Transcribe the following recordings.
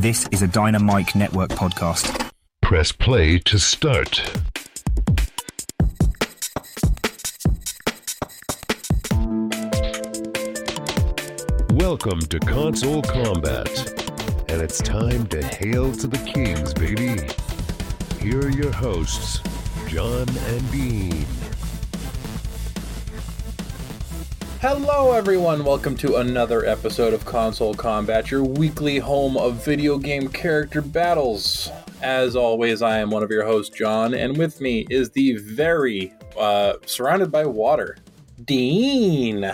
This is a Dynamite Network podcast. Press play to start. Welcome to Console Combat, and it's time to hail to the kings, baby. Here are your hosts, John and Dean. Hello, everyone. Welcome to another episode of Console Combat, your weekly home of video game character battles. As always, I am one of your hosts, John, and with me is the very uh, surrounded by water, Dean.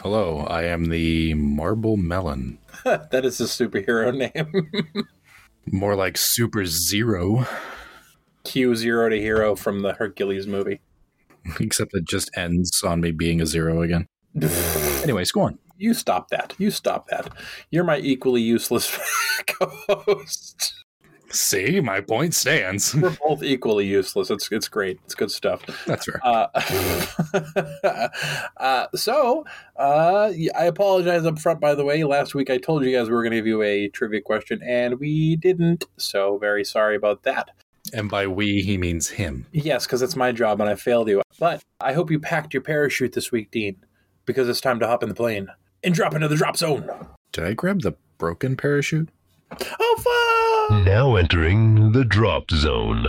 Hello, I am the Marble Melon. that is his superhero name. More like Super Zero, Q Zero to Hero from the Hercules movie. except it just ends on me being a zero again. Anyways, go on. You stop that. You stop that. You're my equally useless co-host. See, my point stands. We're both equally useless. It's it's great. It's good stuff. That's fair. Uh, uh, so, uh, I apologize up front, by the way. Last week I told you guys we were going to give you a trivia question, and we didn't. So, very sorry about that. And by we, he means him. Yes, because it's my job and I failed you. But I hope you packed your parachute this week, Dean, because it's time to hop in the plane and drop into the drop zone. Did I grab the broken parachute? Oh, fun! Now entering the drop zone.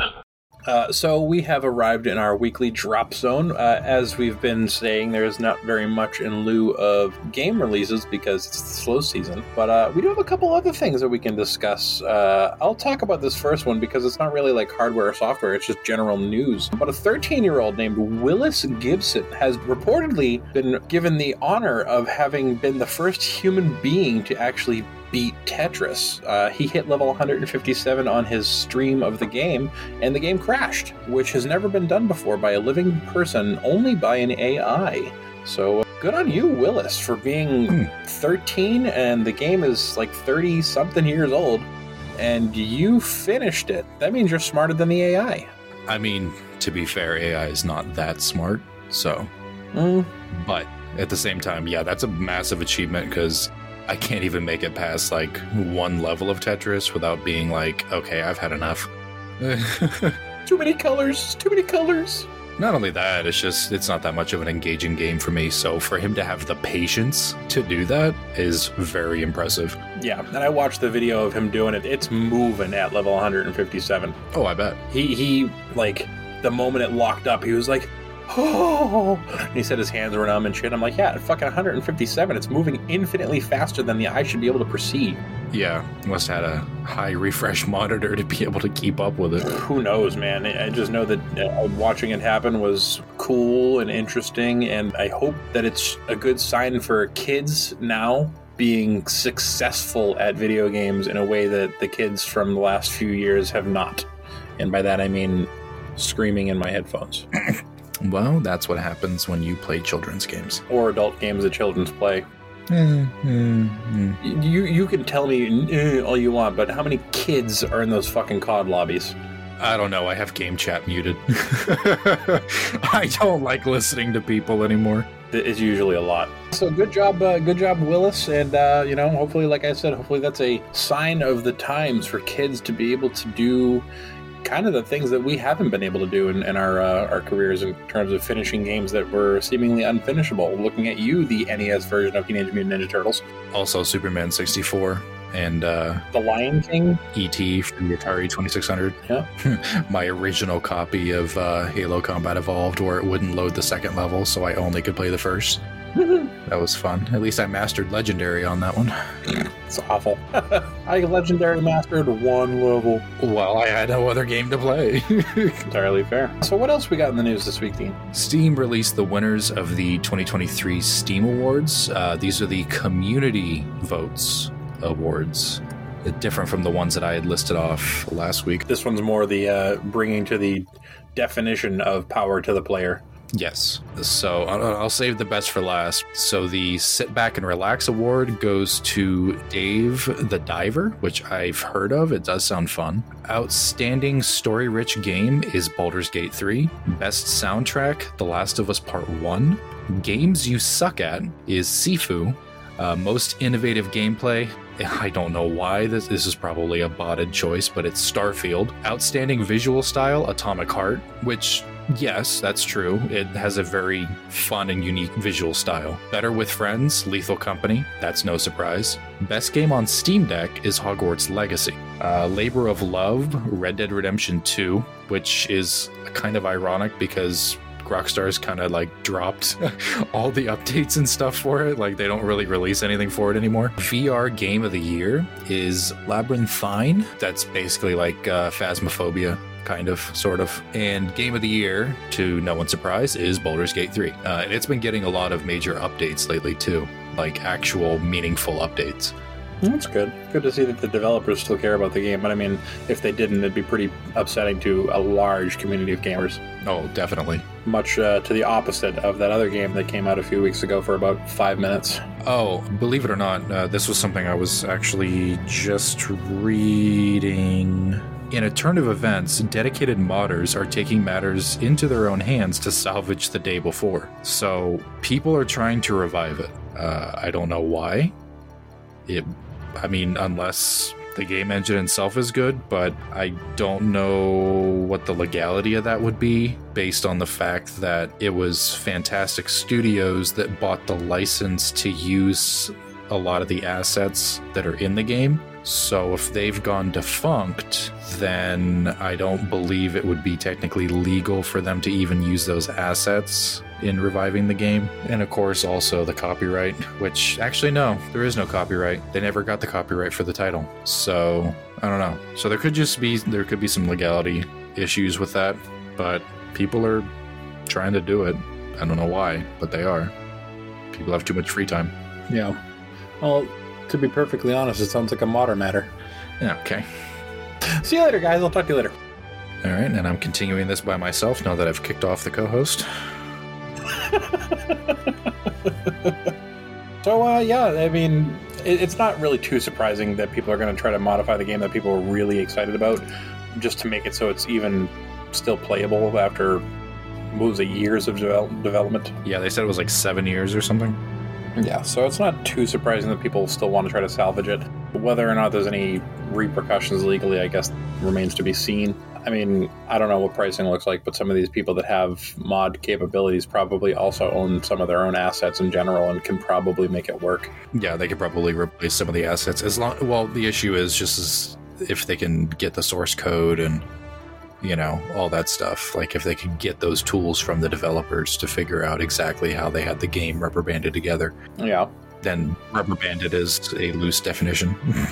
Uh, so we have arrived in our weekly drop zone. Uh, as we've been saying, there's not very much in lieu of game releases because it's the slow season. But uh, we do have a couple other things that we can discuss. Uh, I'll talk about this first one because it's not really like hardware or software; it's just general news. But a 13-year-old named Willis Gibson has reportedly been given the honor of having been the first human being to actually beat Tetris. Uh, he hit level 157 on his stream of the game, and the game crashed, which has never been done before by a living person, only by an AI. So good on you, Willis, for being 13, and the game is like 30 something years old, and you finished it. That means you're smarter than the AI. I mean, to be fair, AI is not that smart. So, Mm, but at the same time, yeah, that's a massive achievement because I can't even make it past like one level of Tetris without being like, okay, I've had enough. too many colors, too many colors. Not only that, it's just it's not that much of an engaging game for me. So for him to have the patience to do that is very impressive. Yeah, and I watched the video of him doing it. It's moving at level 157. Oh, I bet. He he like the moment it locked up, he was like, oh. And he said his hands were numb and shit. I'm like, yeah, at fucking 157, it's moving infinitely faster than the eye should be able to perceive. Yeah, must have had a high refresh monitor to be able to keep up with it. Who knows, man? I I just know that uh, watching it happen was cool and interesting, and I hope that it's a good sign for kids now being successful at video games in a way that the kids from the last few years have not. And by that I mean screaming in my headphones. Well, that's what happens when you play children's games. or adult games that children's play. You you can tell me eh, all you want, but how many kids are in those fucking COD lobbies? I don't know. I have game chat muted. I don't like listening to people anymore. It's usually a lot. So good job, uh, good job, Willis, and uh, you know, hopefully, like I said, hopefully that's a sign of the times for kids to be able to do kind of the things that we haven't been able to do in, in our uh, our careers in terms of finishing games that were seemingly unfinishable. Looking at you, the NES version of Teenage Mutant Ninja Turtles, Also, Superman 64 and uh, The Lion King. ET from the Atari 2600. Yeah. My original copy of uh, Halo Combat Evolved, where it wouldn't load the second level, so I only could play the first. That was fun. At least I mastered Legendary on that one. It's awful. I legendary mastered one level. Well, I had no other game to play. Entirely fair. So, what else we got in the news this week, Dean? Steam released the winners of the 2023 Steam Awards. Uh, these are the community votes awards, uh, different from the ones that I had listed off last week. This one's more the uh, bringing to the definition of power to the player. Yes. So I'll, save the best for last. So the Sit Back and Relax Award goes to Dave the Diver, which I've heard of. It does sound fun. Outstanding story rich game is Baldur's Gate 3. Best soundtrack, The Last of Us Part 1. Games you suck at is Sifu. Uh, most innovative gameplay. I don't know why this this is probably a botted choice, but it's Starfield. Outstanding visual style, Atomic Heart, which yes, that's true. It has a very fun and unique visual style. Better with friends, Lethal Company. That's no surprise. Best game on Steam Deck is Hogwarts Legacy. Uh, Labor of Love, Red Dead Redemption 2, which is kind of ironic because Rockstar's kind of like dropped all the updates and stuff for it. Like they don't really release anything for it anymore. VR game of the year is Labyrinthine. That's basically like uh, Phasmophobia. Kind of, sort of. And game of the year, to no one's surprise, is Baldur's Gate 3. Uh, and it's been getting a lot of major updates lately, too. Like actual meaningful updates. That's good. Good to see that the developers still care about the game. But I mean, if they didn't, it'd be pretty upsetting to a large community of gamers. Oh, definitely. Much uh, to the opposite of that other game that came out a few weeks ago for about five minutes. Oh, believe it or not, uh, this was something I was actually just reading. In a turn of events, dedicated modders are taking matters into their own hands to salvage the day before. So people are trying to revive it. Uh, I don't know why. It, I mean, unless the game engine itself is good, but I don't know what the legality of that would be based on the fact that it was Fntastic Studios that bought the license to use a lot of the assets that are in the game. So if they've gone defunct, then I don't believe it would be technically legal for them to even use those assets in reviving the game. And of course, also the copyright, which actually, no, there is no copyright. They never got the copyright for the title. So I don't know. So there could just be, there could be some legality issues with that, but people are trying to do it. I don't know why, but they are. People have too much free time. Yeah. Well, to be perfectly honest, it sounds like a modern matter. Yeah, okay. See you later, guys. I'll talk to you later. All right, and I'm continuing this by myself now that I've kicked off the co-host. So, uh, yeah, I mean, it, it's not really too surprising that people are going to try to modify the game that people are really excited about just to make it so it's even still playable after, what was it, years of devel- development? Yeah, they said it was like seven years or something. Yeah, so it's not too surprising that people still want to try to salvage it. Whether or not there's any repercussions legally, I guess, remains to be seen. I mean, I don't know what pricing looks like, but some of these people that have mod capabilities probably also own some of their own assets in general and can probably make it work. Yeah, they could probably replace some of the assets as long. Well, the issue is just as if they can get the source code and you know all that stuff. Like if they could get those tools from the developers to figure out exactly how they had the game rubber banded together, Yeah. then rubber banded is a loose definition.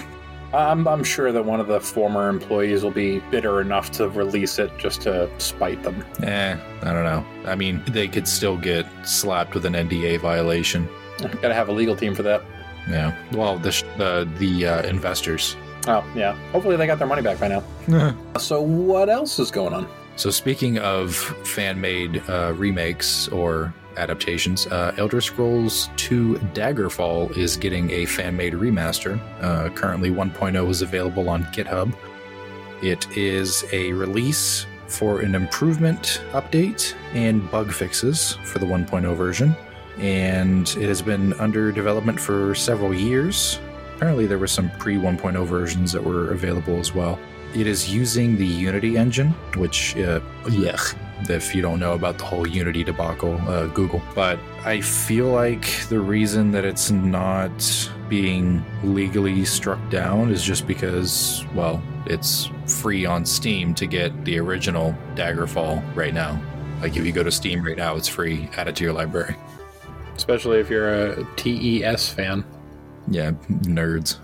I'm, I'm sure that one of the former employees will be bitter enough to release it just to spite them. eh, I don't know. I mean, they could still get slapped with an NDA violation. Gotta have a legal team for that. Yeah. Well, the sh- the the uh, investors. Oh, yeah. Hopefully they got their money back by now. So, what else is going on? So speaking of fan-made uh, remakes or adaptations, uh, Elder Scrolls 2 Daggerfall is getting a fan-made remaster. Uh, currently, 1.0 is available on GitHub. It is a release for an improvement update and bug fixes for the 1.0 version, and it has been under development for several years. Apparently, there were some pre 1.0 versions that were available as well. It is using the Unity engine, which, uh, if you don't know about the whole Unity debacle, uh, Google. But I feel like the reason that it's not being legally struck down is just because, well, it's free on Steam to get the original Daggerfall right now. Like if you go to Steam right now, it's free. Add it to your library. Especially if you're a TES fan. Yeah, nerds.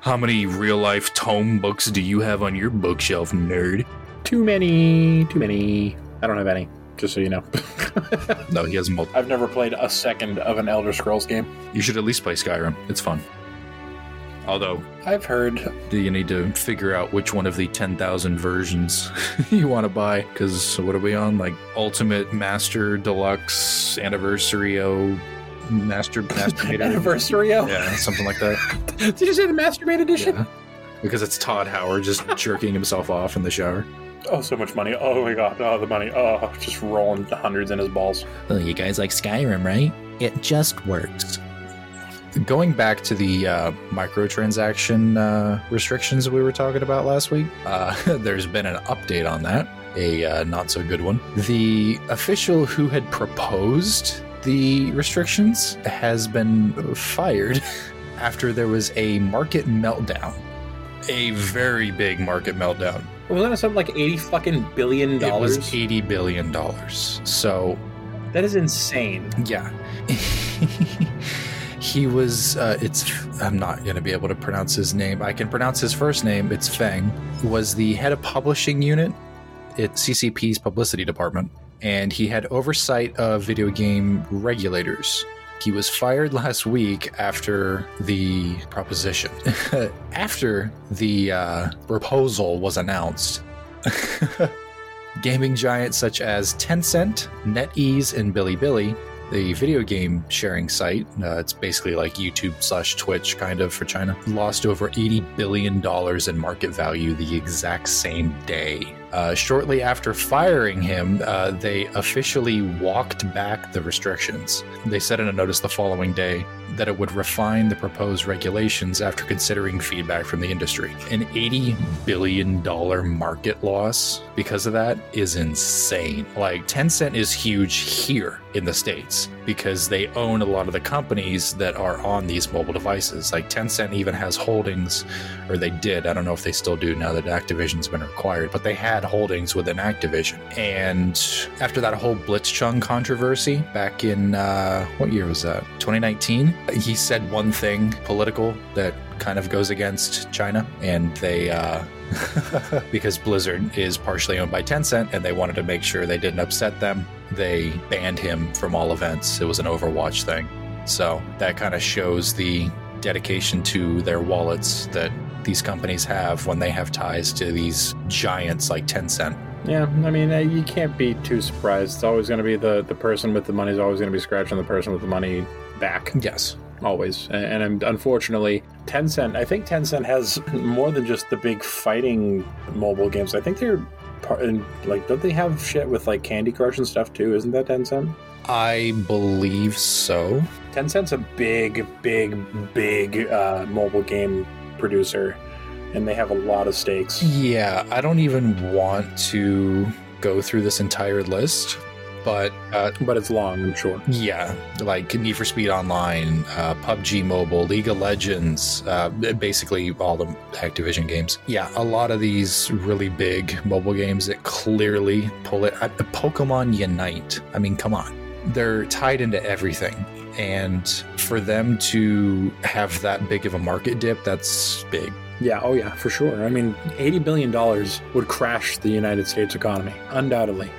How many real life tome books do you have on your bookshelf, nerd? Too many, too many. I don't have any, just so you know. No, he has multiple. I've never played a second of an Elder Scrolls game. You should at least play Skyrim. It's fun. Although, I've heard. do you need to figure out which one of the 10,000 versions you want to buy? Because what are we on? Like Ultimate Master Deluxe Anniversary O Master Master Anniversary? Yeah. Yeah, something like that. Did you say the Masturbate Edition? Yeah. Because it's Todd Howard just jerking himself off in the shower. Oh, so much money. Oh my god. Oh, the money. Oh, just rolling hundreds in his balls. Oh, you guys like Skyrim, right? It just works. Going back to the uh, microtransaction uh, restrictions we were talking about last week, uh, there's been an update on that, a uh, not so good one. The official who had proposed the restrictions has been fired after there was a market meltdown. A very big market meltdown. Wasn't it something like eighty fucking billion dollars? It dollars? was $80 billion. So That is insane. Yeah. he was, uh, it's, I'm not going to be able to pronounce his name. I can pronounce his first name. It's Feng. Was the head of publishing unit at CCP's publicity department, and he had oversight of video game regulators. He was fired last week after the proposition. after the uh, proposal was announced, gaming giants such as Tencent, NetEase, and Bilibili, the video game sharing site, uh, it's basically like YouTube slash Twitch kind of for China, lost over $80 billion in market value the exact same day. Uh, shortly after firing him, uh, they officially walked back the restrictions. They said in a notice the following day that it would refine the proposed regulations after considering feedback from the industry. An $80 billion market loss because of that is insane. Like, Tencent is huge here in the States because they own a lot of the companies that are on these mobile devices. Like, Tencent even has holdings, or they did. I don't know if they still do now that Activision's been required, but they had holdings within Activision. And after that whole Blitzchung controversy back in, uh, what year was that? 2019? He said one thing political that kind of goes against China, and they, uh, because Blizzard is partially owned by Tencent and they wanted to make sure they didn't upset them, they banned him from all events. It was an Overwatch thing. So that kind of shows the dedication to their wallets that these companies have when they have ties to these giants like Tencent. Yeah, I mean, uh, you can't be too surprised. It's always going to be the the person with the money is always going to be scratching the person with the money back. Yes. Always, and, and unfortunately, Tencent. I think Tencent has more than just the big fighting mobile games. I think they're part, and, like, don't they have shit with like Candy Crush and stuff too? Isn't that Tencent? I believe so. Tencent's a big, big, big uh, mobile game producer, and they have a lot of stakes. Yeah, I don't even want to go through this entire list, but uh, But it's long and short. yeah, like Need for Speed Online, uh, PUBG Mobile, League of Legends, uh, basically all the Activision games. Yeah, a lot of these really big mobile games that clearly pull it. Uh, Pokemon Unite. I mean, come on. They're tied into everything. And for them to have that big of a market dip, that's big. Yeah, oh yeah, for sure. I mean, $80 billion would crash the United States economy, undoubtedly.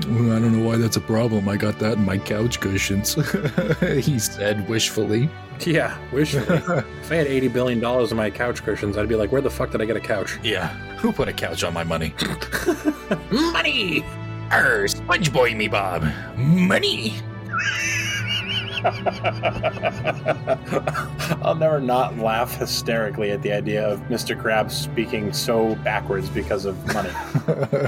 I don't know why that's a problem. I got that in my couch cushions, he said wishfully. Yeah, wishfully. if I had $80 billion in my couch cushions, I'd be like, where the fuck did I get a couch? Yeah. Who put a couch on my money? Money! Err, sponge boy me, Bob. Money. I'll never not laugh hysterically at the idea of Mr. Krabs speaking so backwards because of money.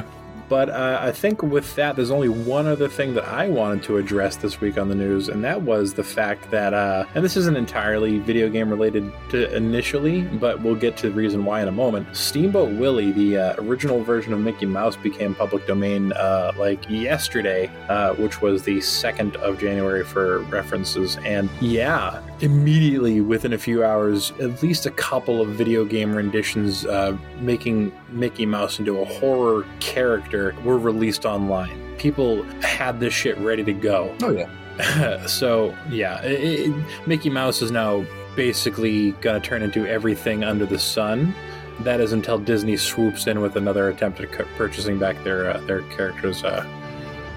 But uh, I think with that, there's only one other thing that I wanted to address this week on the news, and that was the fact that, uh, and this isn't entirely video game related to initially, but we'll get to the reason why in a moment. Steamboat Willie, the uh, original version of Mickey Mouse, became public domain uh, like yesterday, uh, which was the 2nd of January for references. And yeah, immediately within a few hours, at least a couple of video game renditions uh, making Mickey Mouse into a horror character were released online. People had this shit ready to go. Oh yeah. so yeah, it, it- Mickey Mouse is now basically gonna turn into everything under the sun. That is until Disney swoops in with another attempt at purchasing back their uh, their characters' uh,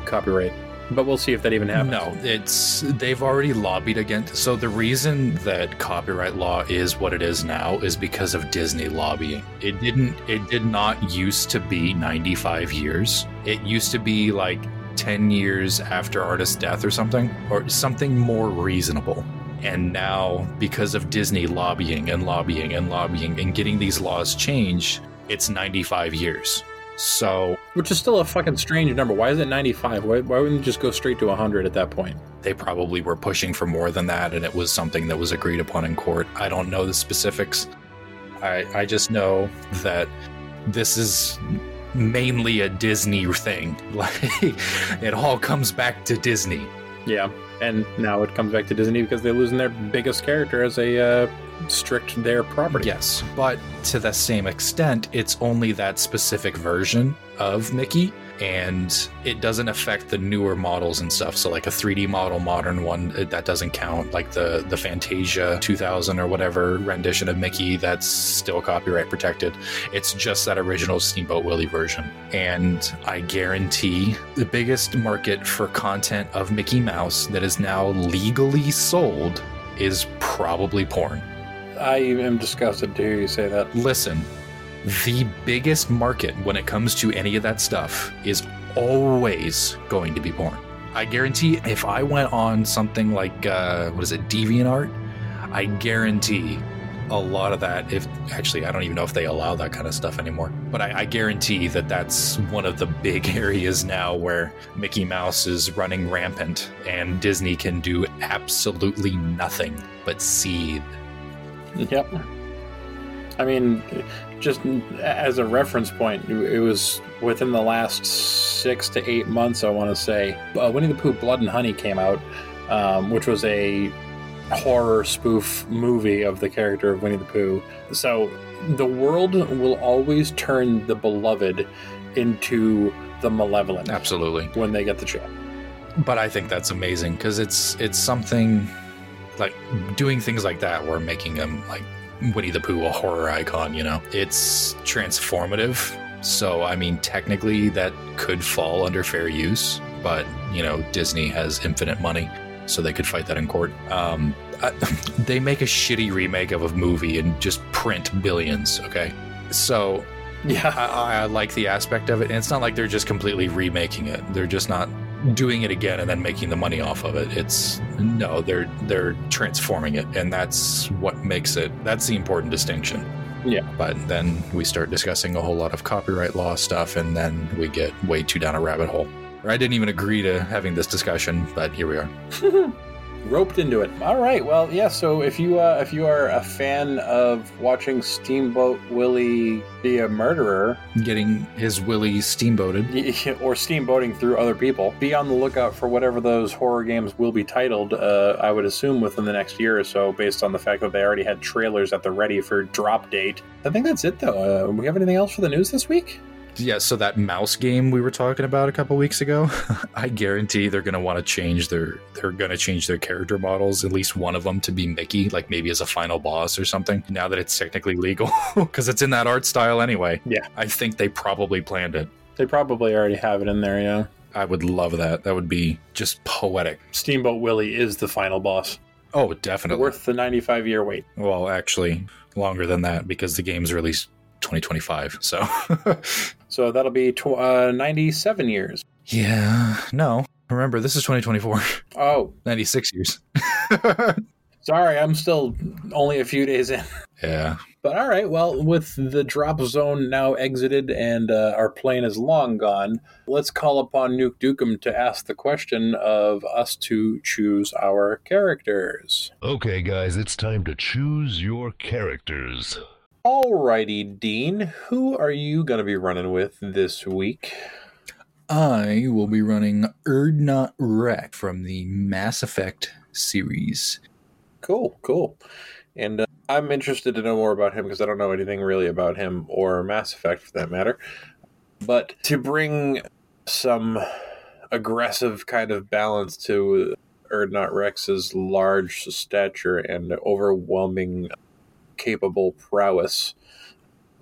copyright. But we'll see if that even happens. No, it's they've already lobbied against. So the reason that copyright law is what it is now is because of Disney lobbying. It didn't. It did not used to be 95 years. It used to be like 10 years after artist's death or something, or something more reasonable. And now, because of Disney lobbying and lobbying and lobbying and getting these laws changed, it's 95 years. So Which is still a fucking strange number. Why is it 95? Why, why wouldn't you just go straight to 100 at that point? they probably were pushing for more than that, and it was something that was agreed upon in court. I don't know the specifics. I, I just know that this is mainly a Disney thing. Like, it all comes back to Disney. Yeah. And now it comes back to Disney because they're losing their biggest character as a uh, strict their property. Yes, but to the same extent, it's only that specific version of Mickey, and it doesn't affect the newer models and stuff. So, like a 3D model, modern one, uh, that doesn't count. Like the the Fantasia 2000 or whatever rendition of Mickey, that's still copyright protected. It's just that original Steamboat Willie version, and I guarantee the biggest market for content of Mickey Mouse that is now legally sold is probably porn. I am disgusted to hear you say that. Listen, the biggest market when it comes to any of that stuff is always going to be porn. I guarantee if I went on something like, uh, what is it, DeviantArt, I guarantee a lot of that, if actually, I don't even know if they allow that kind of stuff anymore, but I, I guarantee that that's one of the big areas now where Mickey Mouse is running rampant and Disney can do absolutely nothing but seed. Yep. I mean, just as a reference point, it was within the last six to eight months, I want to say. Uh, Winnie the Pooh Blood and Honey came out, um, which was a horror spoof movie of the character of Winnie the Pooh. So the world will always turn the beloved into the malevolent Absolutely. when they get the chance. but I think that's amazing because it's it's something like doing things like that. We're making him like Winnie the Pooh a horror icon. You know, it's transformative. So I mean, technically that could fall under fair use, but you know, Disney has infinite money, so they could fight that in court. Um, I, they make a shitty remake of a movie and just print billions. Okay, so Yeah. I, I like the aspect of it. And it's not like they're just completely remaking it. They're just not doing it again and then making the money off of it. It's no, they're they're transforming it, and that's what makes it. That's the important distinction. Yeah. But then we start discussing a whole lot of copyright law stuff, and then we get way too down a rabbit hole. I didn't even agree to having this discussion, but here we are. roped into it. All right. Well, yeah. So if you uh, if you are a fan of watching Steamboat Willie be a murderer Getting his Willie steamboated. or steamboating through other people, be on the lookout for whatever those horror games will be titled. Uh, I would assume within the next year or so, based on the fact that they already had trailers at the ready for drop date. I think that's it, though. Uh, we have anything else for the news this week? Yeah, so that mouse game we were talking about a couple weeks ago, I guarantee they're going to want to change their they're going to change their character models, at least one of them to be Mickey, like maybe as a final boss or something. Now that it's technically legal cuz it's in that art style anyway. Yeah. I think they probably planned it. They probably already have it in there. Yeah. I would love that. That would be just poetic. Steamboat Willie is the final boss, Oh, definitely. worth the 95 year wait. well, actually, longer than that because the game's released 2025. So, So that'll be tw- uh, 97 years. yeah, no. Remember, this is 2024. Oh, 96 years. sorry, I'm still only a few days in. yeah. But all right, well, with the drop zone now exited and uh, our plane is long gone, let's call upon Nuke Dukem to ask the question of us to choose our characters. Okay, guys, it's time to choose your characters. Alrighty, Dean, who are you going to be running with this week? I will be running Urdnot Wrex from the Mass Effect series. Cool, cool. And uh, I'm interested to know more about him because I don't know anything really about him or Mass Effect for that matter. But to bring some aggressive kind of balance to Urdnot Wrex's large stature and overwhelming capable prowess,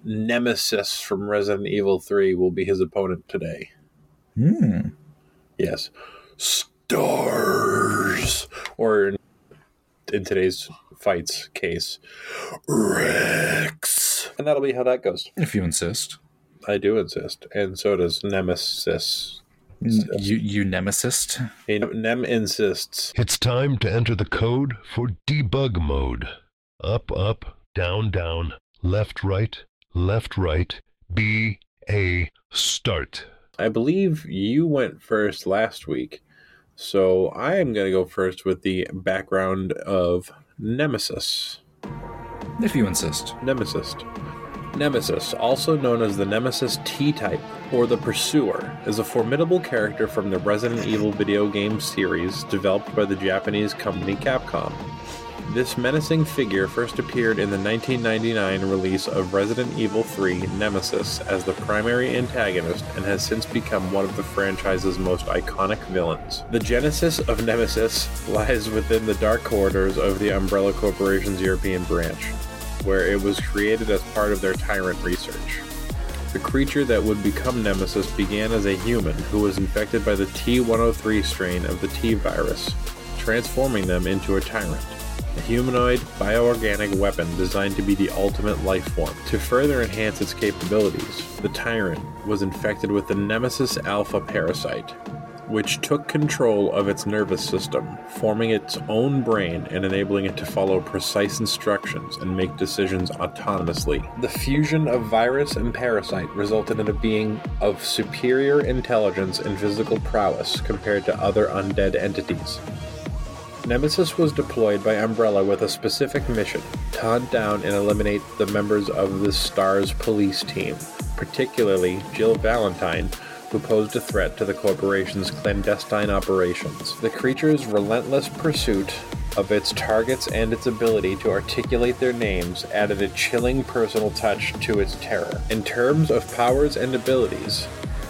Nemesis from Resident Evil 3 will be his opponent today. Hmm. Yes. Stars! Or in, in today's fights case, Wrex! And that'll be how that goes. If you insist. I do insist. And so does Nemesis. You, you Nemesis. Hey, Nem insists. It's time to enter the code for debug mode. Up, up, down, down, left, right, left, right, B, a start. I believe you went first last week, so I am going to go first with the background of Nemesis. If you insist. Nemesis. Nemesis, also known as the Nemesis T type or the Pursuer, is a formidable character from the Resident Evil video game series developed by the Japanese company Capcom. This menacing figure first appeared in the 1999 release of Resident Evil 3 Nemesis as the primary antagonist and has since become one of the franchise's most iconic villains. The genesis of Nemesis lies within the dark corridors of the Umbrella Corporation's European branch, where it was created as part of their Tyrant research. The creature that would become Nemesis began as a human who was infected by the T103 strain of the T virus, transforming them into a tyrant a humanoid, bioorganic weapon designed to be the ultimate life form. To further enhance its capabilities, the Tyrant was infected with the Nemesis Alpha parasite, which took control of its nervous system, forming its own brain and enabling it to follow precise instructions and make decisions autonomously. The fusion of virus and parasite resulted in a being of superior intelligence and physical prowess compared to other undead entities. Nemesis was deployed by Umbrella with a specific mission to hunt down and eliminate the members of the STARS police team, particularly Jill Valentine, who posed a threat to the corporation's clandestine operations. The creature's relentless pursuit of its targets and its ability to articulate their names added a chilling personal touch to its terror. In terms of powers and abilities,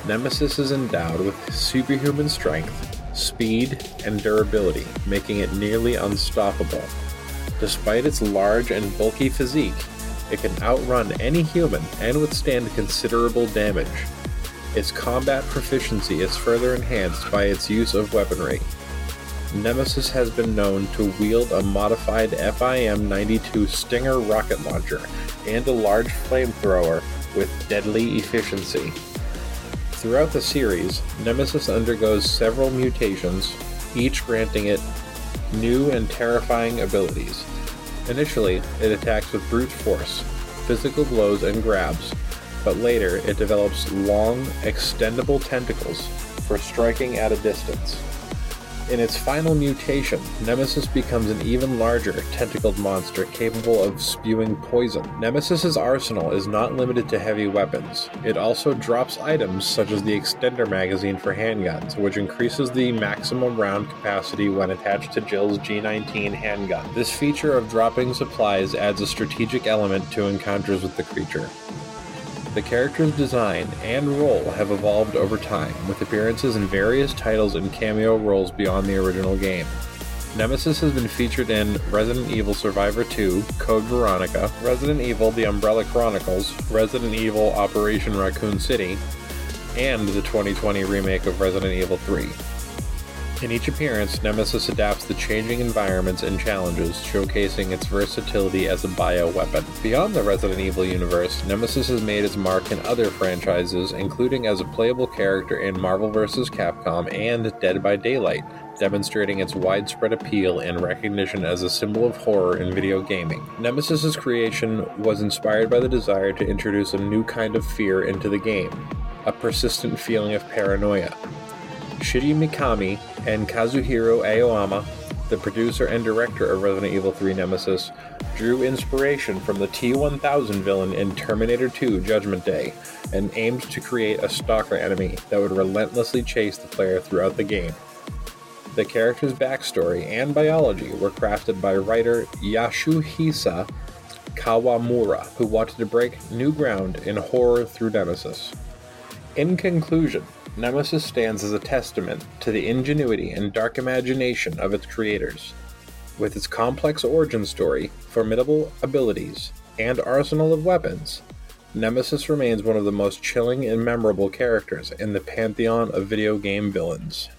Nemesis is endowed with superhuman strength, speed, and durability, making it nearly unstoppable. Despite its large and bulky physique, it can outrun any human and withstand considerable damage. Its combat proficiency is further enhanced by its use of weaponry. Nemesis has been known to wield a modified FIM 92 Stinger rocket launcher and a large flamethrower with deadly efficiency. Throughout the series, Nemesis undergoes several mutations, each granting it new and terrifying abilities. Initially, it attacks with brute force, physical blows, and grabs, but later it develops long, extendable tentacles for striking at a distance. In its final mutation, Nemesis becomes an even larger, tentacled monster capable of spewing poison. Nemesis's arsenal is not limited to heavy weapons. It also drops items such as the extender magazine for handguns, which increases the maximum round capacity when attached to Jill's G19 handgun. This feature of dropping supplies adds a strategic element to encounters with the creature. The character's design and role have evolved over time, with appearances in various titles and cameo roles beyond the original game. Nemesis has been featured in Resident Evil Survivor 2, Code Veronica, Resident Evil The Umbrella Chronicles, Resident Evil Operation Raccoon City, and the 2020 remake of Resident Evil 3. In each appearance, Nemesis adapts to changing environments and challenges, showcasing its versatility as a bioweapon. Beyond the Resident Evil universe, Nemesis has made its mark in other franchises, including as a playable character in Marvel vs. Capcom and Dead by Daylight, demonstrating its widespread appeal and recognition as a symbol of horror in video gaming. Nemesis's creation was inspired by the desire to introduce a new kind of fear into the game, a persistent feeling of paranoia. Shigeru Mikami and Kazuhiro Aoyama, the producer and director of Resident Evil 3 Nemesis, drew inspiration from the T 1000 villain in Terminator 2 Judgment Day and aimed to create a stalker enemy that would relentlessly chase the player throughout the game. The character's backstory and biology were crafted by writer Yasuhisa Kawamura, who wanted to break new ground in horror through Nemesis. In conclusion, Nemesis stands as a testament to the ingenuity and dark imagination of its creators. With its complex origin story, formidable abilities, and arsenal of weapons, Nemesis remains one of the most chilling and memorable characters in the pantheon of video game villains.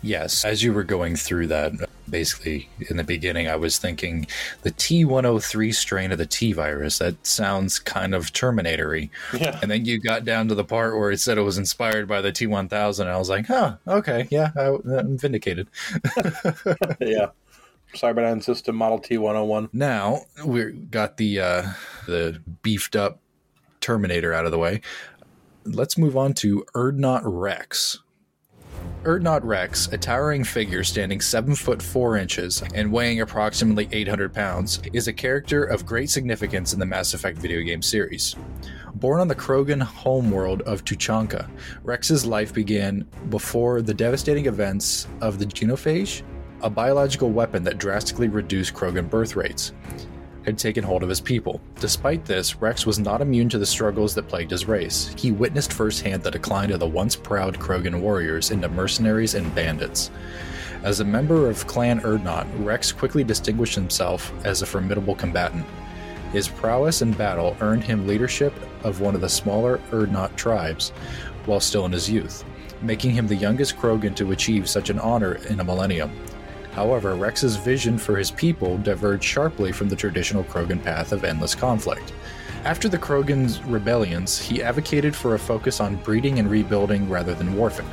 Yes, as you were going through that, basically in the beginning, I was thinking the T103 strain of the T virus. That sounds kind of Terminatory. Yeah. And then you got down to the part where it said it was inspired by the T1000, and I was like, huh, okay, yeah, I, I'm vindicated. yeah. Cyberdyne System Model T101. Now we got the uh, the beefed up Terminator out of the way. let's move on to Urdnot Wrex. Urdnot Wrex, a towering figure standing 7 foot 4 inches and weighing approximately 800 pounds, is a character of great significance in the Mass Effect video game series. Born on the Krogan homeworld of Tuchanka, Wrex's life began before the devastating events of the genophage, a biological weapon that drastically reduced Krogan birth rates had taken hold of his people. Despite this, Wrex was not immune to the struggles that plagued his race. He witnessed firsthand the decline of the once proud Krogan warriors into mercenaries and bandits. As a member of Clan Urdnot, Wrex quickly distinguished himself as a formidable combatant. His prowess in battle earned him leadership of one of the smaller Urdnot tribes while still in his youth, making him the youngest Krogan to achieve such an honor in a millennium. However, Wrex's vision for his people diverged sharply from the traditional Krogan path of endless conflict. After the Krogan's rebellions, he advocated for a focus on breeding and rebuilding rather than warfare,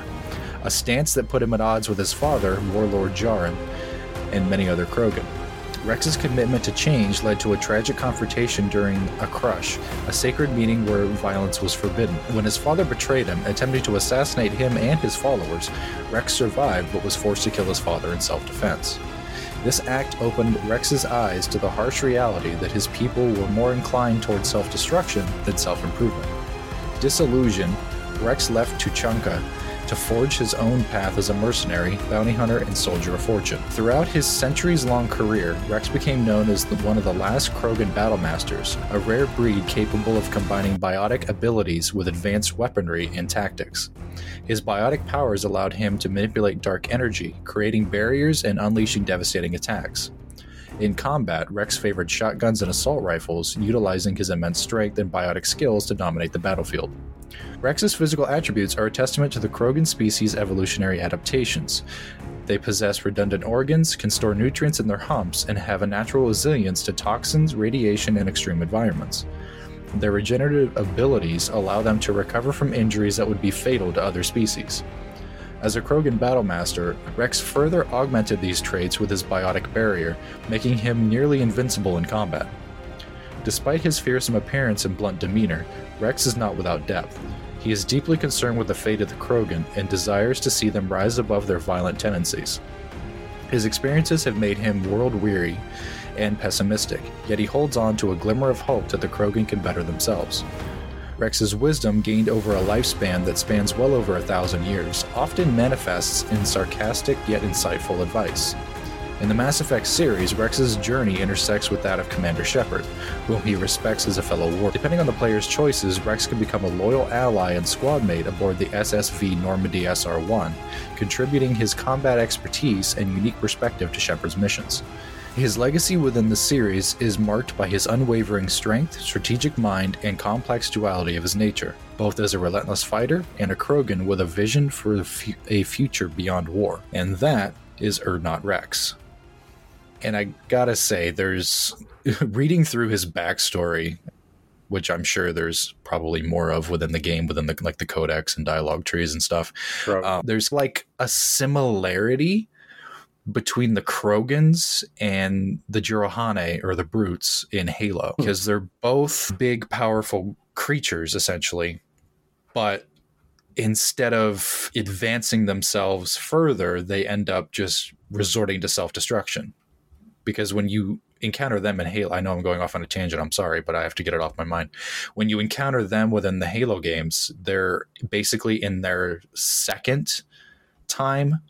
a stance that put him at odds with his father, Warlord Jarin, and many other Krogan. Wrex's commitment to change led to a tragic confrontation during a crush, a sacred meeting where violence was forbidden. When his father betrayed him, attempting to assassinate him and his followers, Wrex survived but was forced to kill his father in self defense. This act opened Wrex's eyes to the harsh reality that his people were more inclined toward self destruction than self improvement. Disillusioned, Wrex left Tuchanka to forge his own path as a mercenary, bounty hunter, and soldier of fortune. Throughout his centuries long career, Wrex became known as the, one of the last Krogan battle masters, a rare breed capable of combining biotic abilities with advanced weaponry and tactics. His biotic powers allowed him to manipulate dark energy, creating barriers and unleashing devastating attacks. In combat, Wrex favored shotguns and assault rifles, utilizing his immense strength and biotic skills to dominate the battlefield. Wrex's physical attributes are a testament to the Krogan species' evolutionary adaptations. They possess redundant organs, can store nutrients in their humps, and have a natural resilience to toxins, radiation, and extreme environments. Their regenerative abilities allow them to recover from injuries that would be fatal to other species. As a Krogan battlemaster, Wrex further augmented these traits with his biotic barrier, making him nearly invincible in combat. Despite his fearsome appearance and blunt demeanor, Wrex is not without depth. He is deeply concerned with the fate of the Krogan and desires to see them rise above their violent tendencies. His experiences have made him world weary and pessimistic, yet he holds on to a glimmer of hope that the Krogan can better themselves. Wrex's wisdom, gained over a lifespan that spans well over a thousand years, often manifests in sarcastic yet insightful advice. In the Mass Effect series, Wrex's journey intersects with that of Commander Shepard, whom he respects as a fellow warrior. Depending on the player's choices, Wrex can become a loyal ally and squadmate aboard the SSV Normandy SR 1, contributing his combat expertise and unique perspective to Shepard's missions. His legacy within the series is marked by his unwavering strength, strategic mind, and complex duality of his nature, both as a relentless fighter and a Krogan with a vision for a future beyond war. And that is Urdnot Wrex and I gotta say, there's reading through his backstory, which I'm sure there's probably more of within the game, within the like the codex and dialogue trees and stuff. Uh, there's like a similarity between the Krogans and the Jiralhanae or the Brutes in Halo hmm. because they're both big, powerful creatures essentially, but instead of advancing themselves further, they end up just resorting to self destruction because when you encounter them in Halo, I know I'm going off on a tangent. I'm sorry, but I have to get it off my mind. When you encounter them within the Halo games, they're basically in their second time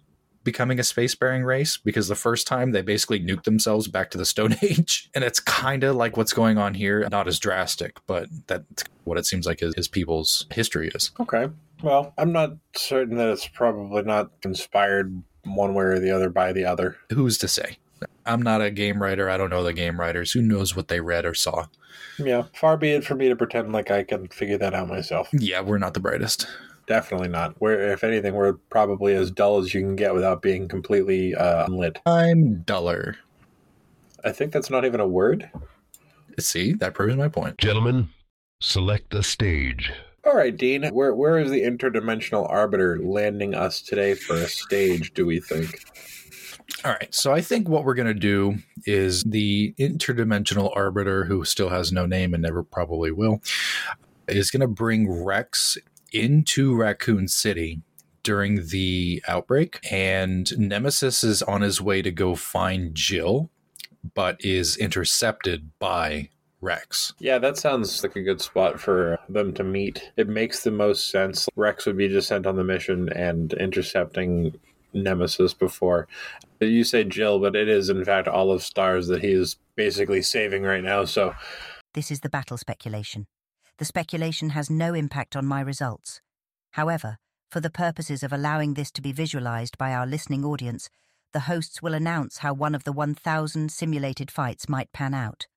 becoming a spacefaring race because the first time they basically nuked themselves back to the Stone Age. And it's kind of like what's going on here. Not as drastic, but that's what it seems like his, his people's history is. Okay. Well, I'm not certain that it's probably not inspired one way or the other by the other. Who's to say? I'm not a game writer. I don't know the game writers. Who knows what they read or saw? Yeah, far be it for me to pretend like I can figure that out myself. Yeah, we're not the brightest. Definitely not. We're, if anything, we're probably as dull as you can get without being completely uh, unlit. I'm duller. I think that's not even a word. See, that proves my point. Gentlemen, select a stage. All right, Dean. Where where is the interdimensional arbiter landing us today for a stage? Do we think? All right. So I think what we're going to do is the interdimensional arbiter, who still has no name and never probably will, is going to bring Wrex into Raccoon City during the outbreak, and Nemesis is on his way to go find Jill, but is intercepted by Wrex. Yeah, that sounds like a good spot for them to meet. It makes the most sense. Wrex would be just sent on the mission and intercepting Nemesis before. You say Jill, but it is in fact Olive Stars that he is basically saving right now. So This is the battle speculation. The speculation has no impact on my results. However, for the purposes of allowing this to be visualized by our listening audience, the hosts will announce how one of the 1,000 simulated fights might pan out.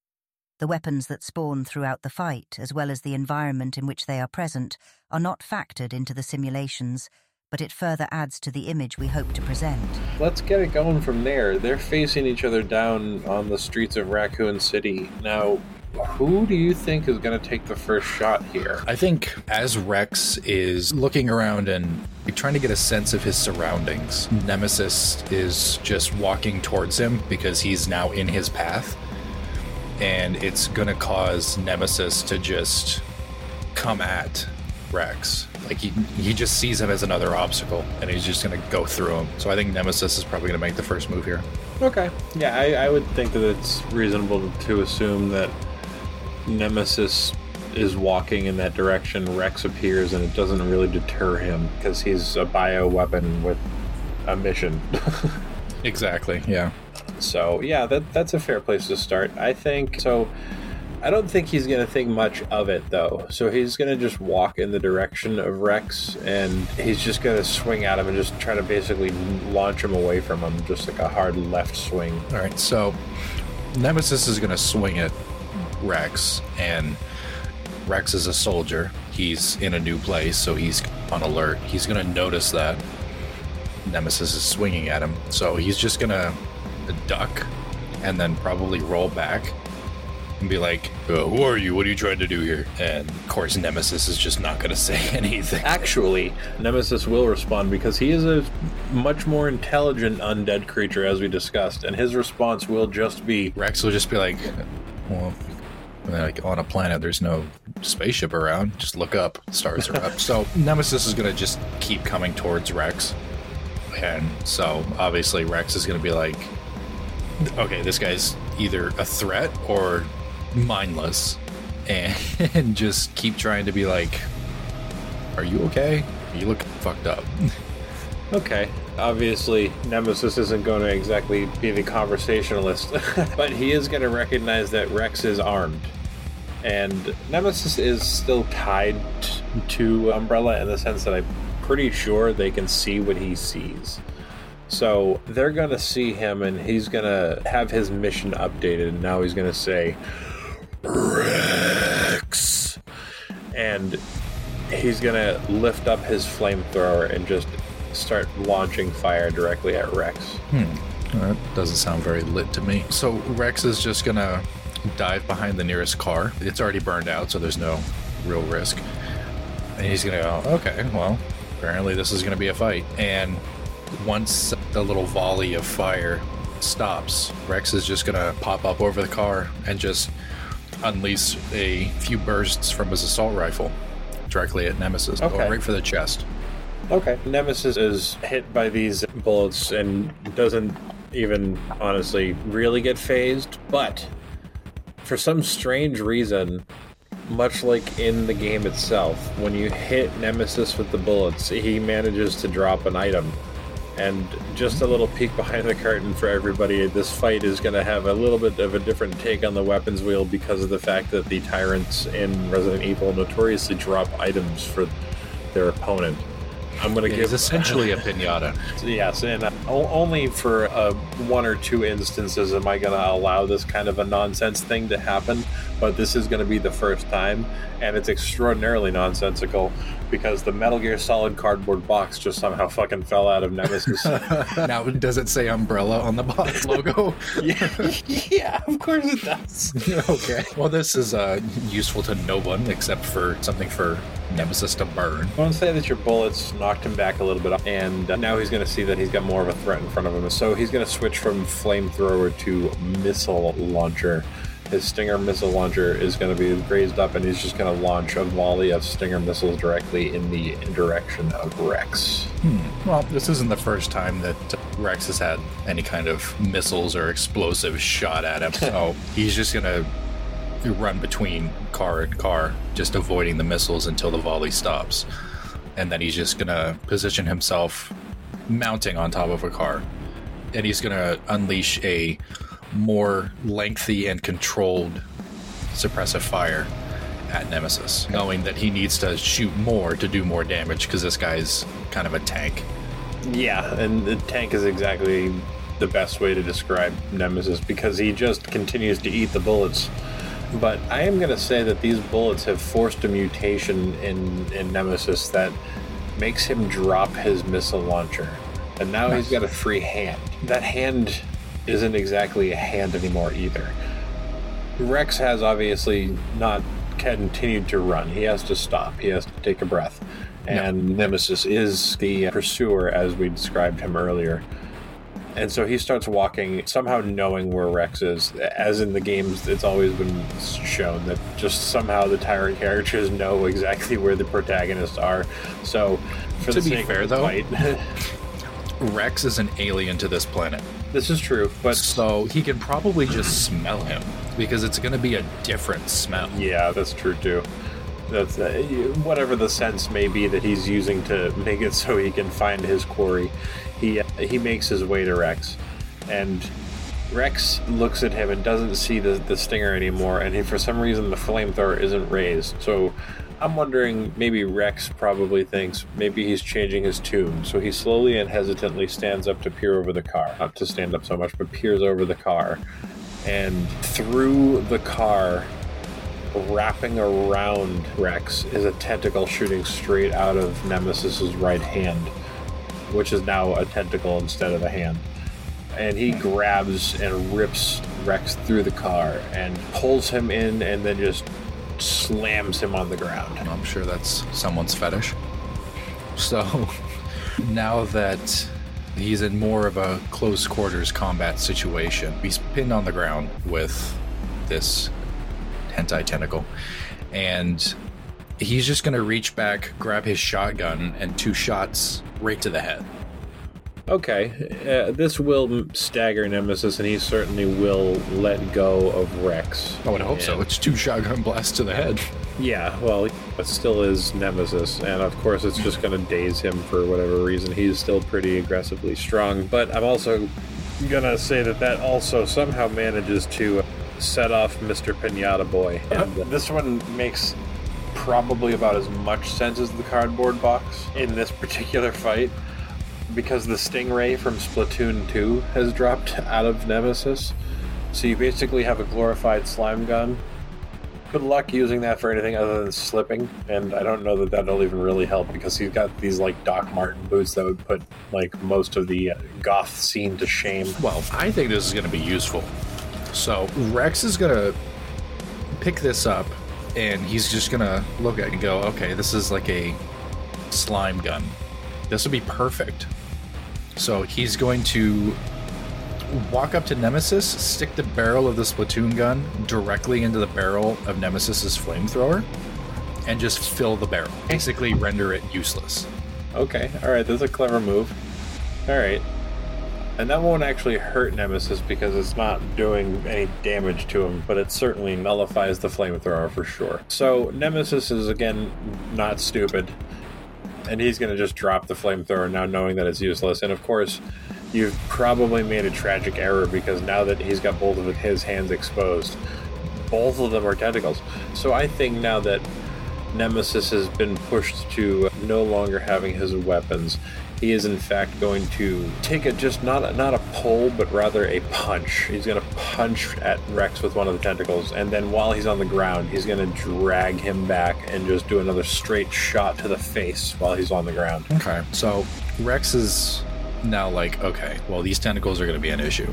The weapons that spawn throughout the fight, as well as the environment in which they are present, are not factored into the simulations, but it further adds to the image we hope to present. let's get it going from there. They're facing each other down on the streets of Raccoon City. Now, who do you think is going to take the first shot here? I think as Wrex is looking around and trying to get a sense of his surroundings, Nemesis is just walking towards him because he's now in his path. And it's going to cause Nemesis to just come at Wrex. Like he, he just sees him as another obstacle and he's just going to go through him. So I think Nemesis is probably going to make the first move here. Okay. Yeah, I, I would think that it's reasonable to assume that Nemesis is walking in that direction. Wrex appears, and it doesn't really deter him because he's a bio weapon with a mission. Exactly. Yeah. so yeah, that that's a fair place to start. I think so. I don't think he's going to think much of it though. So he's going to just walk in the direction of Wrex and he's just going to swing at him and just try to basically launch him away from him, just like a hard left swing. All right, so Nemesis is going to swing at Wrex, and Wrex is a soldier. He's in a new place, so he's on alert. He's going to notice that Nemesis is swinging at him, so he's just going to duck and then probably roll back and be like, uh, Who are you? What are you trying to do here? And of course, Nemesis is just not going to say anything. Actually, Nemesis will respond because he is a much more intelligent undead creature, as we discussed, and his response will just be Wrex will just be like, well, like on a planet, there's no spaceship around. Just look up. Stars are up. So Nemesis is going to just keep coming towards Wrex. And so obviously Wrex is going to be like, okay, this guy's either a threat or mindless. And, and just keep trying to be like, are you okay? You look fucked up. Okay. Obviously, Nemesis isn't going to exactly be the conversationalist, but he is going to recognize that Wrex is armed. And Nemesis is still tied t- to Umbrella in the sense that I'm pretty sure they can see what he sees. So they're going to see him and he's going to have his mission updated. And now he's going to say, Wrex. And he's going to lift up his flamethrower and just start launching fire directly at Wrex. Hmm. That doesn't sound very lit to me. So Wrex is just gonna dive behind the nearest car. It's already burned out, so there's no real risk. And he's gonna go, okay, well, apparently this is gonna be a fight. And once the little volley of fire stops, Wrex is just gonna pop up over the car and just unleash a few bursts from his assault rifle directly at Nemesis, Okay. going right for the chest. Okay. Nemesis is hit by these bullets and doesn't even honestly really get phased, but for some strange reason, much like in the game itself, when you hit Nemesis with the bullets, he manages to drop an item. And just a little peek behind the curtain for everybody, this fight is going to have a little bit of a different take on the weapons wheel because of the fact that the tyrants in Resident Evil notoriously drop items for their opponent. I'm going to give essentially a pinata. Yes, and uh, only for uh, one or two instances am I going to allow this kind of a nonsense thing to happen. But this is going to be the first time, and it's extraordinarily nonsensical because the Metal Gear Solid cardboard box just somehow fucking fell out of Nemesis. now, does it say umbrella on the box logo? yeah, yeah, of course it does. okay. Well, this is uh, useful to no one except for something for Nemesis to burn. I want to say that your bullets knocked him back a little bit, and uh, now he's going to see that he's got more of a threat in front of him. So he's going to switch from flamethrower to missile launcher. his Stinger missile launcher is going to be raised up and he's just going to launch a volley of Stinger missiles directly in the direction of Wrex. Hmm. Well, this isn't the first time that Wrex has had any kind of missiles or explosives shot at him, so he's just going to run between car and car, just avoiding the missiles until the volley stops. And then he's just going to position himself mounting on top of a car. And he's going to unleash a more lengthy and controlled suppressive fire at Nemesis, knowing that he needs to shoot more to do more damage because this guy's kind of a tank. Yeah, and the tank is exactly the best way to describe Nemesis because he just continues to eat the bullets. But I am going to say that these bullets have forced a mutation in, in Nemesis that makes him drop his missile launcher. And now nice. he's got a free hand. That hand isn't exactly a hand anymore either. Wrex has obviously not continued to run. He has to stop. He has to take a breath. And no. Nemesis is the pursuer as we described him earlier. And so he starts walking, somehow knowing where Wrex is. As in the games, it's always been shown that just somehow the Tyrant characters know exactly where the protagonists are. So, for to the be fair, though, Wrex is an alien to this planet. This is true, but so he can probably just smell him because it's going to be a different smell. Yeah, that's true too. That's uh, whatever the sense may be that he's using to make it so he can find his quarry. He makes his way to Wrex, and Wrex looks at him and doesn't see the the stinger anymore. And he, for some reason, the flamethrower isn't raised. So I'm wondering maybe Wrex probably thinks maybe he's changing his tune. So he slowly and hesitantly stands up to peer over the car. Not to stand up so much, but peers over the car. And through the car, wrapping around Wrex, is a tentacle shooting straight out of Nemesis's right hand, which is now a tentacle instead of a hand. And he grabs and rips Wrex through the car and pulls him in and then just slams him on the ground. I'm sure that's someone's fetish. So now that he's in more of a close quarters combat situation, he's pinned on the ground with this hentai tentacle. And he's just going to reach back, grab his shotgun, and two shots right to the head. Okay, uh, this will stagger Nemesis, and he certainly will let go of Wrex. I would hope and, so. It's two shotgun blasts to the head. Yeah, well, it still is Nemesis, and of course, it's just going to daze him for whatever reason. He's still pretty aggressively strong, but I'm also going to say that that also somehow manages to set off Mr. Pinata Boy. And this one makes probably about as much sense as the cardboard box in this particular fight because the Stingray from Splatoon 2 has dropped out of Nemesis. So you basically have a glorified slime gun. Good luck using that for anything other than slipping, and I don't know that that'll even really help because he's got these like Doc Marten boots that would put like most of the uh, goth scene to shame. Well, I think this is going to be useful. So Wrex is going to pick this up, and he's just to look at it and go, "Okay, this is like a slime gun. This would be perfect so he's going to walk up to Nemesis, stick the barrel of the Splatoon gun directly into the barrel of Nemesis's flamethrower, and just fill the barrel. Basically, render it useless. Okay, alright, that's a clever move. Alright. And that won't actually hurt Nemesis because it's not doing any damage to him, but it certainly nullifies the flamethrower for sure. So Nemesis is again not stupid and he's going to just drop the flamethrower now, knowing that it's useless. And of course, you've probably made a tragic error because now that he's got both of his hands exposed, both of them are tentacles. So I think now that Nemesis has been pushed to no longer having his weapons, he is in fact going to take a just not a, not a pull, but rather a punch. He's going to punch at Wrex with one of the tentacles, and then while he's on the ground, he's going to drag him back and just do another straight shot to the face while he's on the ground. Okay, so Wrex is now like, okay, well these tentacles are going to be an issue.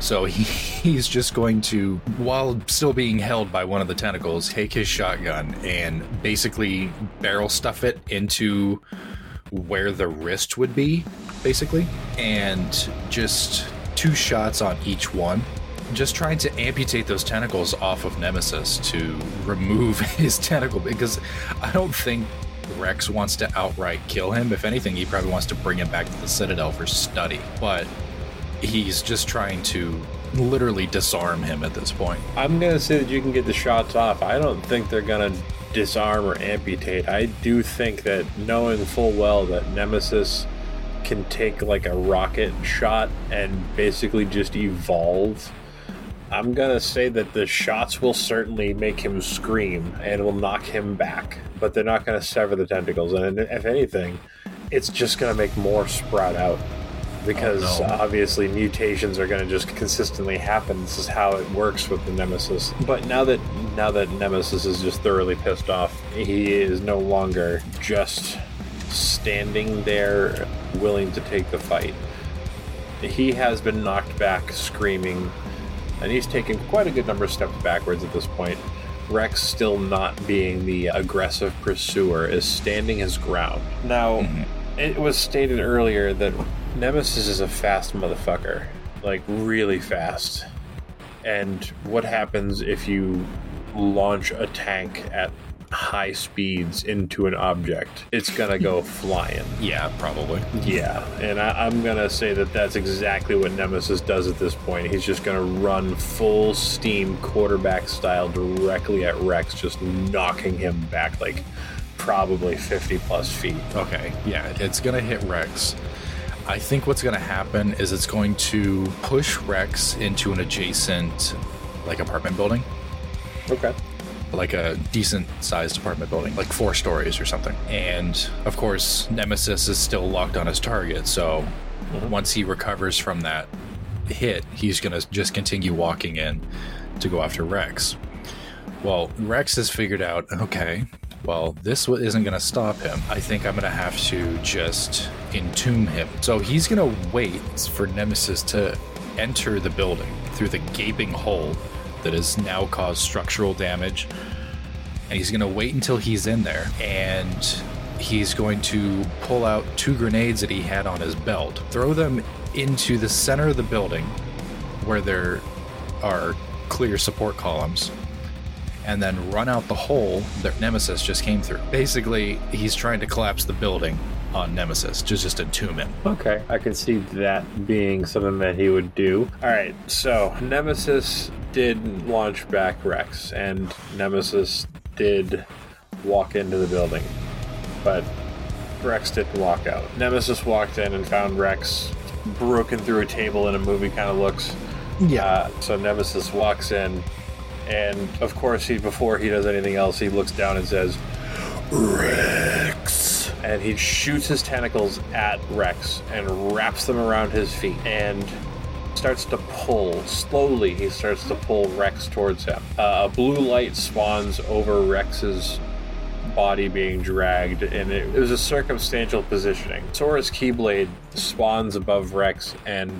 So he, he's just going to, while still being held by one of the tentacles, take his shotgun and basically barrel stuff it into where the wrist would be, basically, and just two shots on each one just trying to amputate those tentacles off of Nemesis to remove his tentacle because I don't think Wrex wants to outright kill him. If anything, he probably wants to bring him back to the Citadel for study. But he's just trying to literally disarm him at this point. I'm gonna say that you can get the shots off. I don't think they're gonna disarm or amputate. I do think that knowing full well that Nemesis can take like a rocket shot and basically just evolve. I'm gonna say that the shots will certainly make him scream and will knock him back, but they're not gonna sever the tentacles. And if anything, it's just gonna make more sprout out because Oh, no. obviously mutations are going to just consistently happen. This is how it works with the Nemesis. But now that now that Nemesis is just thoroughly pissed off, he is no longer just standing there willing to take the fight. He has been knocked back screaming and he's taken quite a good number of steps backwards at this point. Wrex, still not being the aggressive pursuer, is standing his ground. Now, mm-hmm. it was stated earlier that Nemesis is a fast motherfucker. Like, really fast. And what happens if you launch a tank at high speeds into an object? It's gonna go flying. Yeah, probably. Yeah, and I, I'm gonna say that that's exactly what Nemesis does at this point. He's just gonna run full steam quarterback style directly at Wrex, just knocking him back like probably 50 plus feet. Okay, yeah, it's gonna hit Wrex. I think what's gonna happen is it's going to push Wrex into an adjacent, like apartment building, Okay. like a decent sized apartment building, like four stories or something. And of course, Nemesis is still locked on his target, so mm-hmm. once he recovers from that hit, he's gonna just continue walking in to go after Wrex. Well, Wrex has figured out, okay, well, this isn't going to stop him. I think I'm going to have to just entomb him. So he's going to wait for Nemesis to enter the building through the gaping hole that has now caused structural damage. And he's going to wait until he's in there. And he's going to pull out two grenades that he had on his belt, throw them into the center of the building where there are clear support columns and then run out the hole that Nemesis just came through. Basically, he's trying to collapse the building on Nemesis to just entomb him. Okay, I can see that being something that he would do. All right, so Nemesis did launch back Wrex, and Nemesis did walk into the building, but Wrex didn't walk out. Nemesis walked in and found Wrex broken through a table in a movie kind of looks. Yeah. Uh, so Nemesis walks in, and of course, he before he does anything else, he looks down and says, Wrex. And he shoots his tentacles at Wrex and wraps them around his feet and starts to pull. Slowly, he starts to pull Wrex towards him. Uh, a blue light spawns over Wrex's body being dragged, and it, it was a circumstantial positioning. Sora's Keyblade spawns above Wrex, and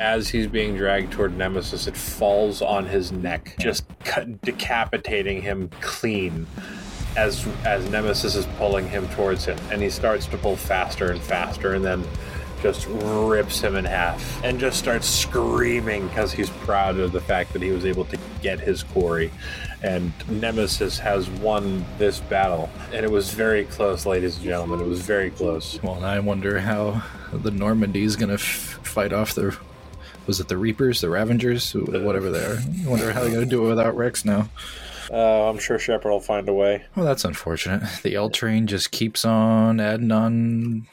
as he's being dragged toward Nemesis, it falls on his neck, just cut, decapitating him clean as as Nemesis is pulling him towards him, and he starts to pull faster and faster, and then just rips him in half and just starts screaming because he's proud of the fact that he was able to get his quarry. And Nemesis has won this battle, and it was very close, ladies and gentlemen. It was very close. Well, I wonder how the Normandy is going to f- fight off the. Was it the Reapers, the Ravengers, whatever they are? I wonder how they're going to do it without Wrex now. Uh, I'm sure Shepard will find a way. Well, that's unfortunate. The L train just keeps on adding on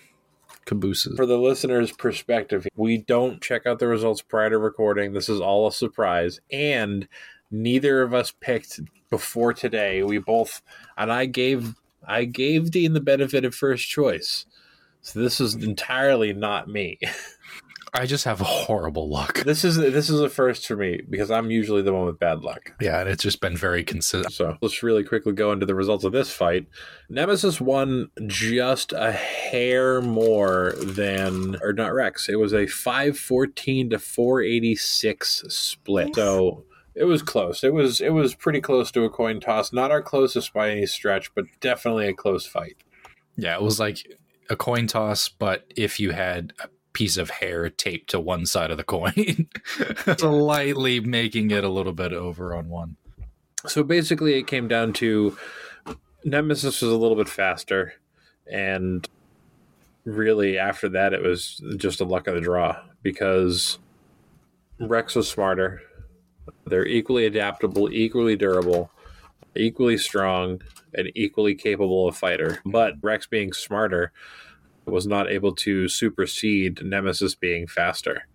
cabooses. For the listener's perspective, we don't check out the results prior to recording. This is all a surprise. And neither of us picked before today. We both and I gave I gave Dean the benefit of first choice. So this is entirely not me. I just have horrible luck. This is this is a first for me because I'm usually the one with bad luck. Yeah, and it's just been very consistent. So let's really quickly go into the results of this fight. Nemesis won just a hair more than, or not Wrex. It was a 514 to 486 split. So it was close. It was it was pretty close to a coin toss. Not our closest by any stretch, but definitely a close fight. Yeah, it was like a coin toss, but if you had piece of hair taped to one side of the coin, slightly making it a little bit over on one. So basically, it came down to Nemesis was a little bit faster, and really after that, it was just a luck of the draw because Wrex was smarter. They're equally adaptable, equally durable, equally strong, and equally capable of fighter. But Wrex being smarter was not able to supersede Nemesis being faster,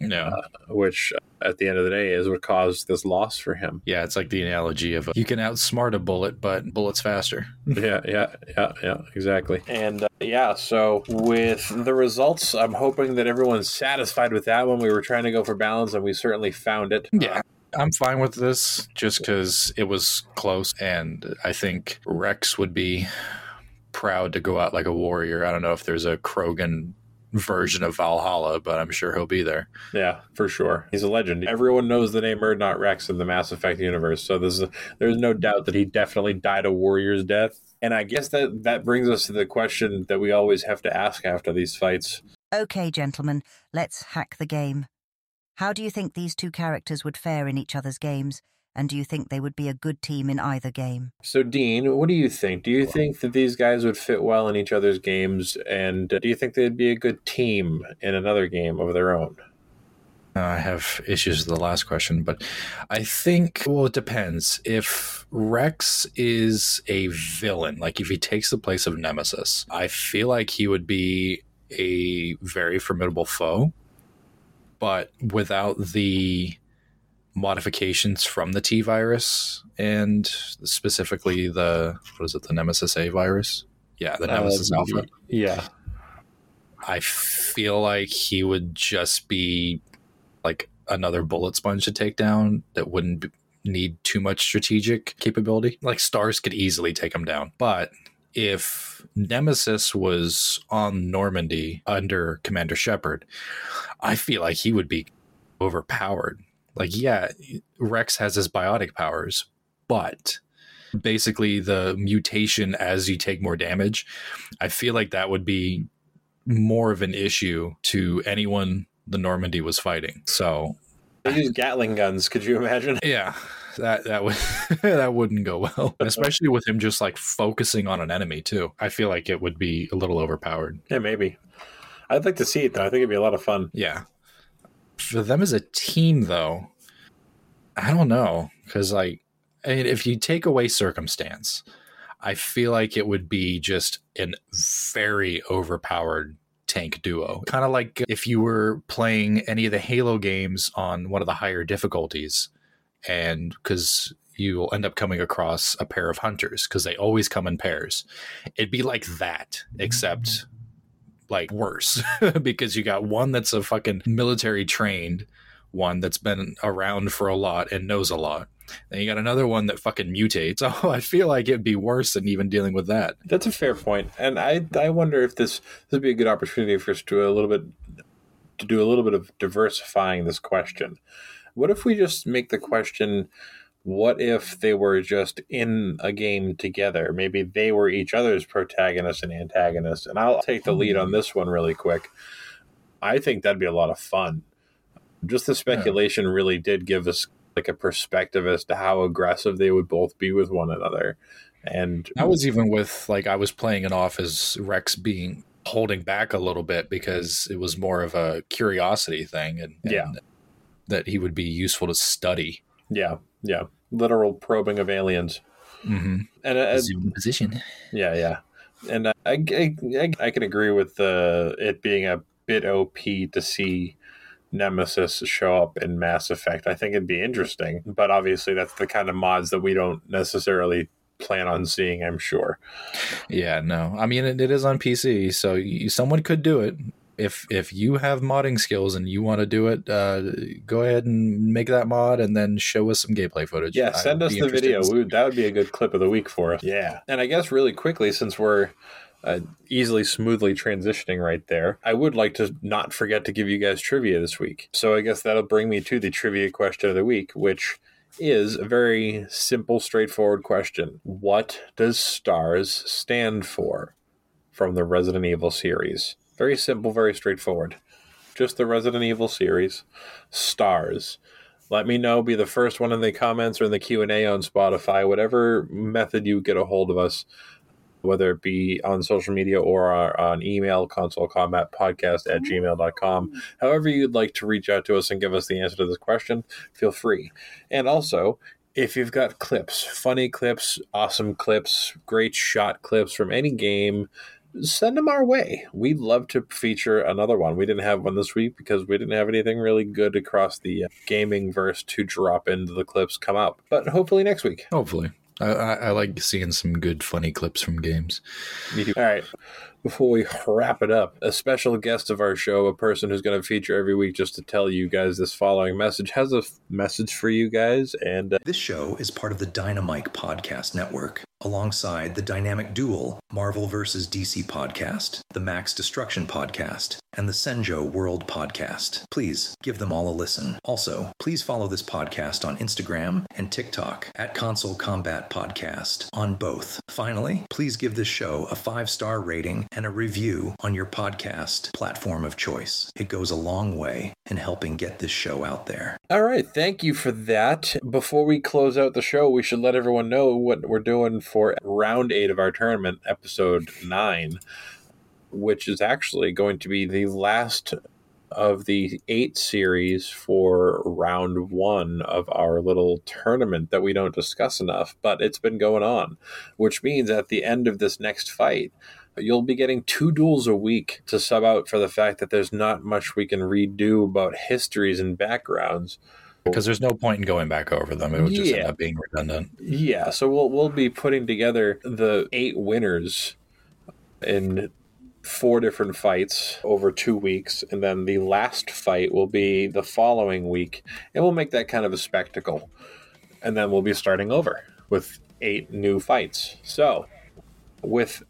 No. uh, which at the end of the day is what caused this loss for him. yeah, it's like the analogy of you can outsmart a bullet, but bullets faster. yeah, yeah, yeah, yeah, exactly. And uh, yeah, so with the results, I'm hoping that everyone's satisfied with that one. We were trying to go for balance, and we certainly found it. Yeah. I'm fine with this just because it was close, and I think Wrex would be proud to go out like a warrior. I don't know if there's a Krogan version of Valhalla, but I'm sure he'll be there. Yeah, for sure. He's a legend. Everyone knows the name Urdnot Wrex in the Mass Effect universe, so there's there's no doubt that he definitely died a warrior's death. And I guess that that brings us to the question that we always have to ask after these fights. Okay, gentlemen, let's hack the game. How do you think these two characters would fare in each other's games? And do you think they would be a good team in either game? So, Dean, what do you think? Do you think that these guys would fit well in each other's games? And do you think they'd be a good team in another game of their own? Uh, I have issues with the last question, but I think, well, it depends. If Wrex is a villain, like if he takes the place of Nemesis, I feel like he would be a very formidable foe, but without the modifications from the T virus and specifically the, what is it, the Nemesis A virus? Yeah, the Nemesis Uh, Alpha. Yeah. I feel like he would just be like another bullet sponge to take down that wouldn't be, need too much strategic capability. Like stars could easily take him down. But if Nemesis was on Normandy under Commander Shepard, I feel like he would be overpowered. Like, yeah, Wrex has his biotic powers, but basically the mutation as you take more damage, I feel like that would be more of an issue to anyone the Normandy was fighting. So They use Gatling guns. Could you imagine? yeah, that that would that wouldn't go well, especially with him just like focusing on an enemy too. I feel like it would be a little overpowered. Yeah, maybe. I'd like to see it though. I think it'd be a lot of fun. Yeah, for them as a team though, I don't know because like I mean, if you take away circumstance, I feel like it would be just an very overpowered tank duo. Kind of like if you were playing any of the Halo games on one of the higher difficulties, and because you'll end up coming across a pair of hunters because they always come in pairs. It'd be like that, except like worse because you got one that's a fucking military trained one that's been around for a lot and knows a lot. Then you got another one that fucking mutates. Oh, I feel like it'd be worse than even dealing with that. That's a fair point, and I I wonder if this this would be a good opportunity for us to do a little bit to do a little bit of diversifying this question. What if we just make the question? What if they were just in a game together? Maybe they were each other's protagonists and antagonists. And I'll take the hmm. lead on this one really quick. I think that'd be a lot of fun. Just the speculation really did give us like a perspective as to how aggressive they would both be with one another. And I was even with like I was playing it off as Wrex being holding back a little bit because it was more of a curiosity thing and, and Yeah. that he would be useful to study. Yeah, yeah, literal probing of aliens, Mm-hmm. and uh, position. yeah, yeah, and uh, I, I, I, I can agree with the it being a bit OP to see Nemesis show up in Mass Effect. I think it'd be interesting, but obviously that's the kind of mods that we don't necessarily plan on seeing. I'm sure. Yeah, no. I mean, it, it is on PC, so you, someone could do it. If if you have modding skills and you want to do it, uh, go ahead and make that mod and then show us some gameplay footage. Yeah, send us the video. We would- that would be a good clip of the week for us. Yeah. And I guess really quickly, since we're uh, easily, smoothly transitioning right there, I would like to not forget to give you guys trivia this week. So I guess that'll bring me to the trivia question of the week, which is a very simple, straightforward question. What does STARS stand for from the Resident Evil series? Very simple, very straightforward. just the Resident Evil series, stars. Let me know. Be the first one in the comments or in the Q and A on Spotify, whatever method you get a hold of us, whether it be on social media or on email, console combat podcast at gmail.com. However, you'd like to reach out to us and give us the answer to this question, feel free. And also, if you've got clips, funny clips, awesome clips, great shot clips from any game, send them our way. We'd love to feature another one. We didn't have one this week because we didn't have anything really good across the uh, gaming verse to drop into the clips come out. But hopefully next week. Hopefully. I, I, I like seeing some good, funny clips from games. Me too. All right. Before we wrap it up, a special guest of our show, a person who's going to feature every week just to tell you guys this following message, has a f- message for you guys. And uh, this show is part of the Dynamic Podcast Network alongside the Dynamic Duel, Marvel vs. DC podcast, the Max Destruction podcast, and the Senjo World podcast. Please give them all a listen. Also, please follow this podcast on Instagram and TikTok at Console Combat Podcast on both. Finally, please give this show a five star rating and a review on your podcast platform of choice. It goes a long way in helping get this show out there. All right, thank you for that. Before we close out the show, we should let everyone know what we're doing for round eight of our tournament, episode nine, which is actually going to be the last of the eight series for round one of our little tournament that we don't discuss enough, but it's been going on, which means at the end of this next fight, you'll be getting two duels a week to sub out for the fact that there's not much we can redo about histories and backgrounds because there's no point in going back over them. It would just yeah. end up being redundant. Yeah, so we'll we'll be putting together the eight winners in four different fights over two weeks, and then the last fight will be the following week, and we'll make that kind of a spectacle. And then we'll be starting over with eight new fights. So, with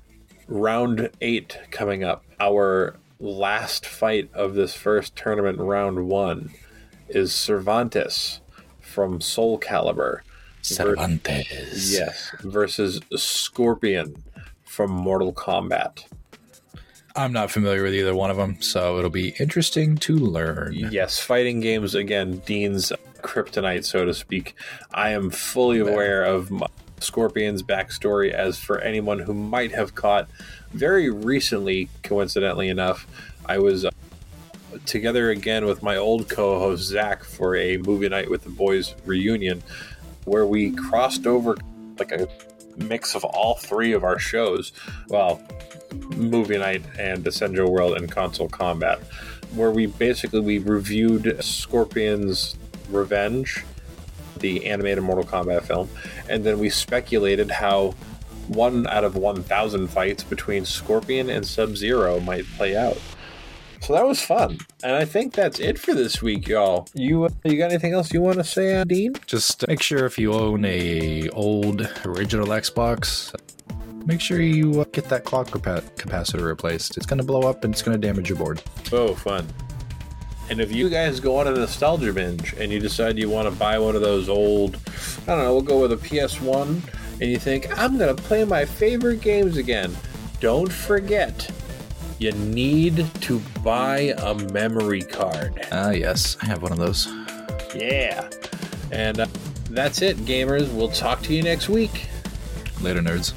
round eight coming up, our last fight of this first tournament, round one, is Cervantes from Soul Calibur. Cervantes. Yes, versus Scorpion from Mortal Kombat. I'm not familiar with either one of them, so it'll be interesting to learn. Yes, fighting games again, Dean's kryptonite, so to speak. I am fully aware of Scorpion's backstory, as for anyone who might have caught very recently, coincidentally enough, I was uh, together again with my old co-host Zach for a movie night with the boys reunion, where we crossed over like a mix of all three of our shows. Well, movie night and the Senjo World and console combat, where we basically we reviewed Scorpion's Revenge, the animated Mortal Kombat film, and then we speculated how one out of 1,000 fights between Scorpion and Sub Zero might play out. So that was fun, and I think that's it for this week, y'all. You uh, you got anything else you want to say, uh, Dean? Just make sure if you own a old original Xbox, make sure you uh, get that clock capacitor replaced. It's going to blow up and it's going to damage your board. Oh, fun. And if you guys go on a nostalgia binge and you decide you want to buy one of those old, I don't know, we'll go with a PS1, and you think, I'm going to play my favorite games again, don't forget you need to buy a memory card. Ah, uh, yes, I have one of those. Yeah. And uh, that's it, gamers. We'll talk to you next week. Later, nerds.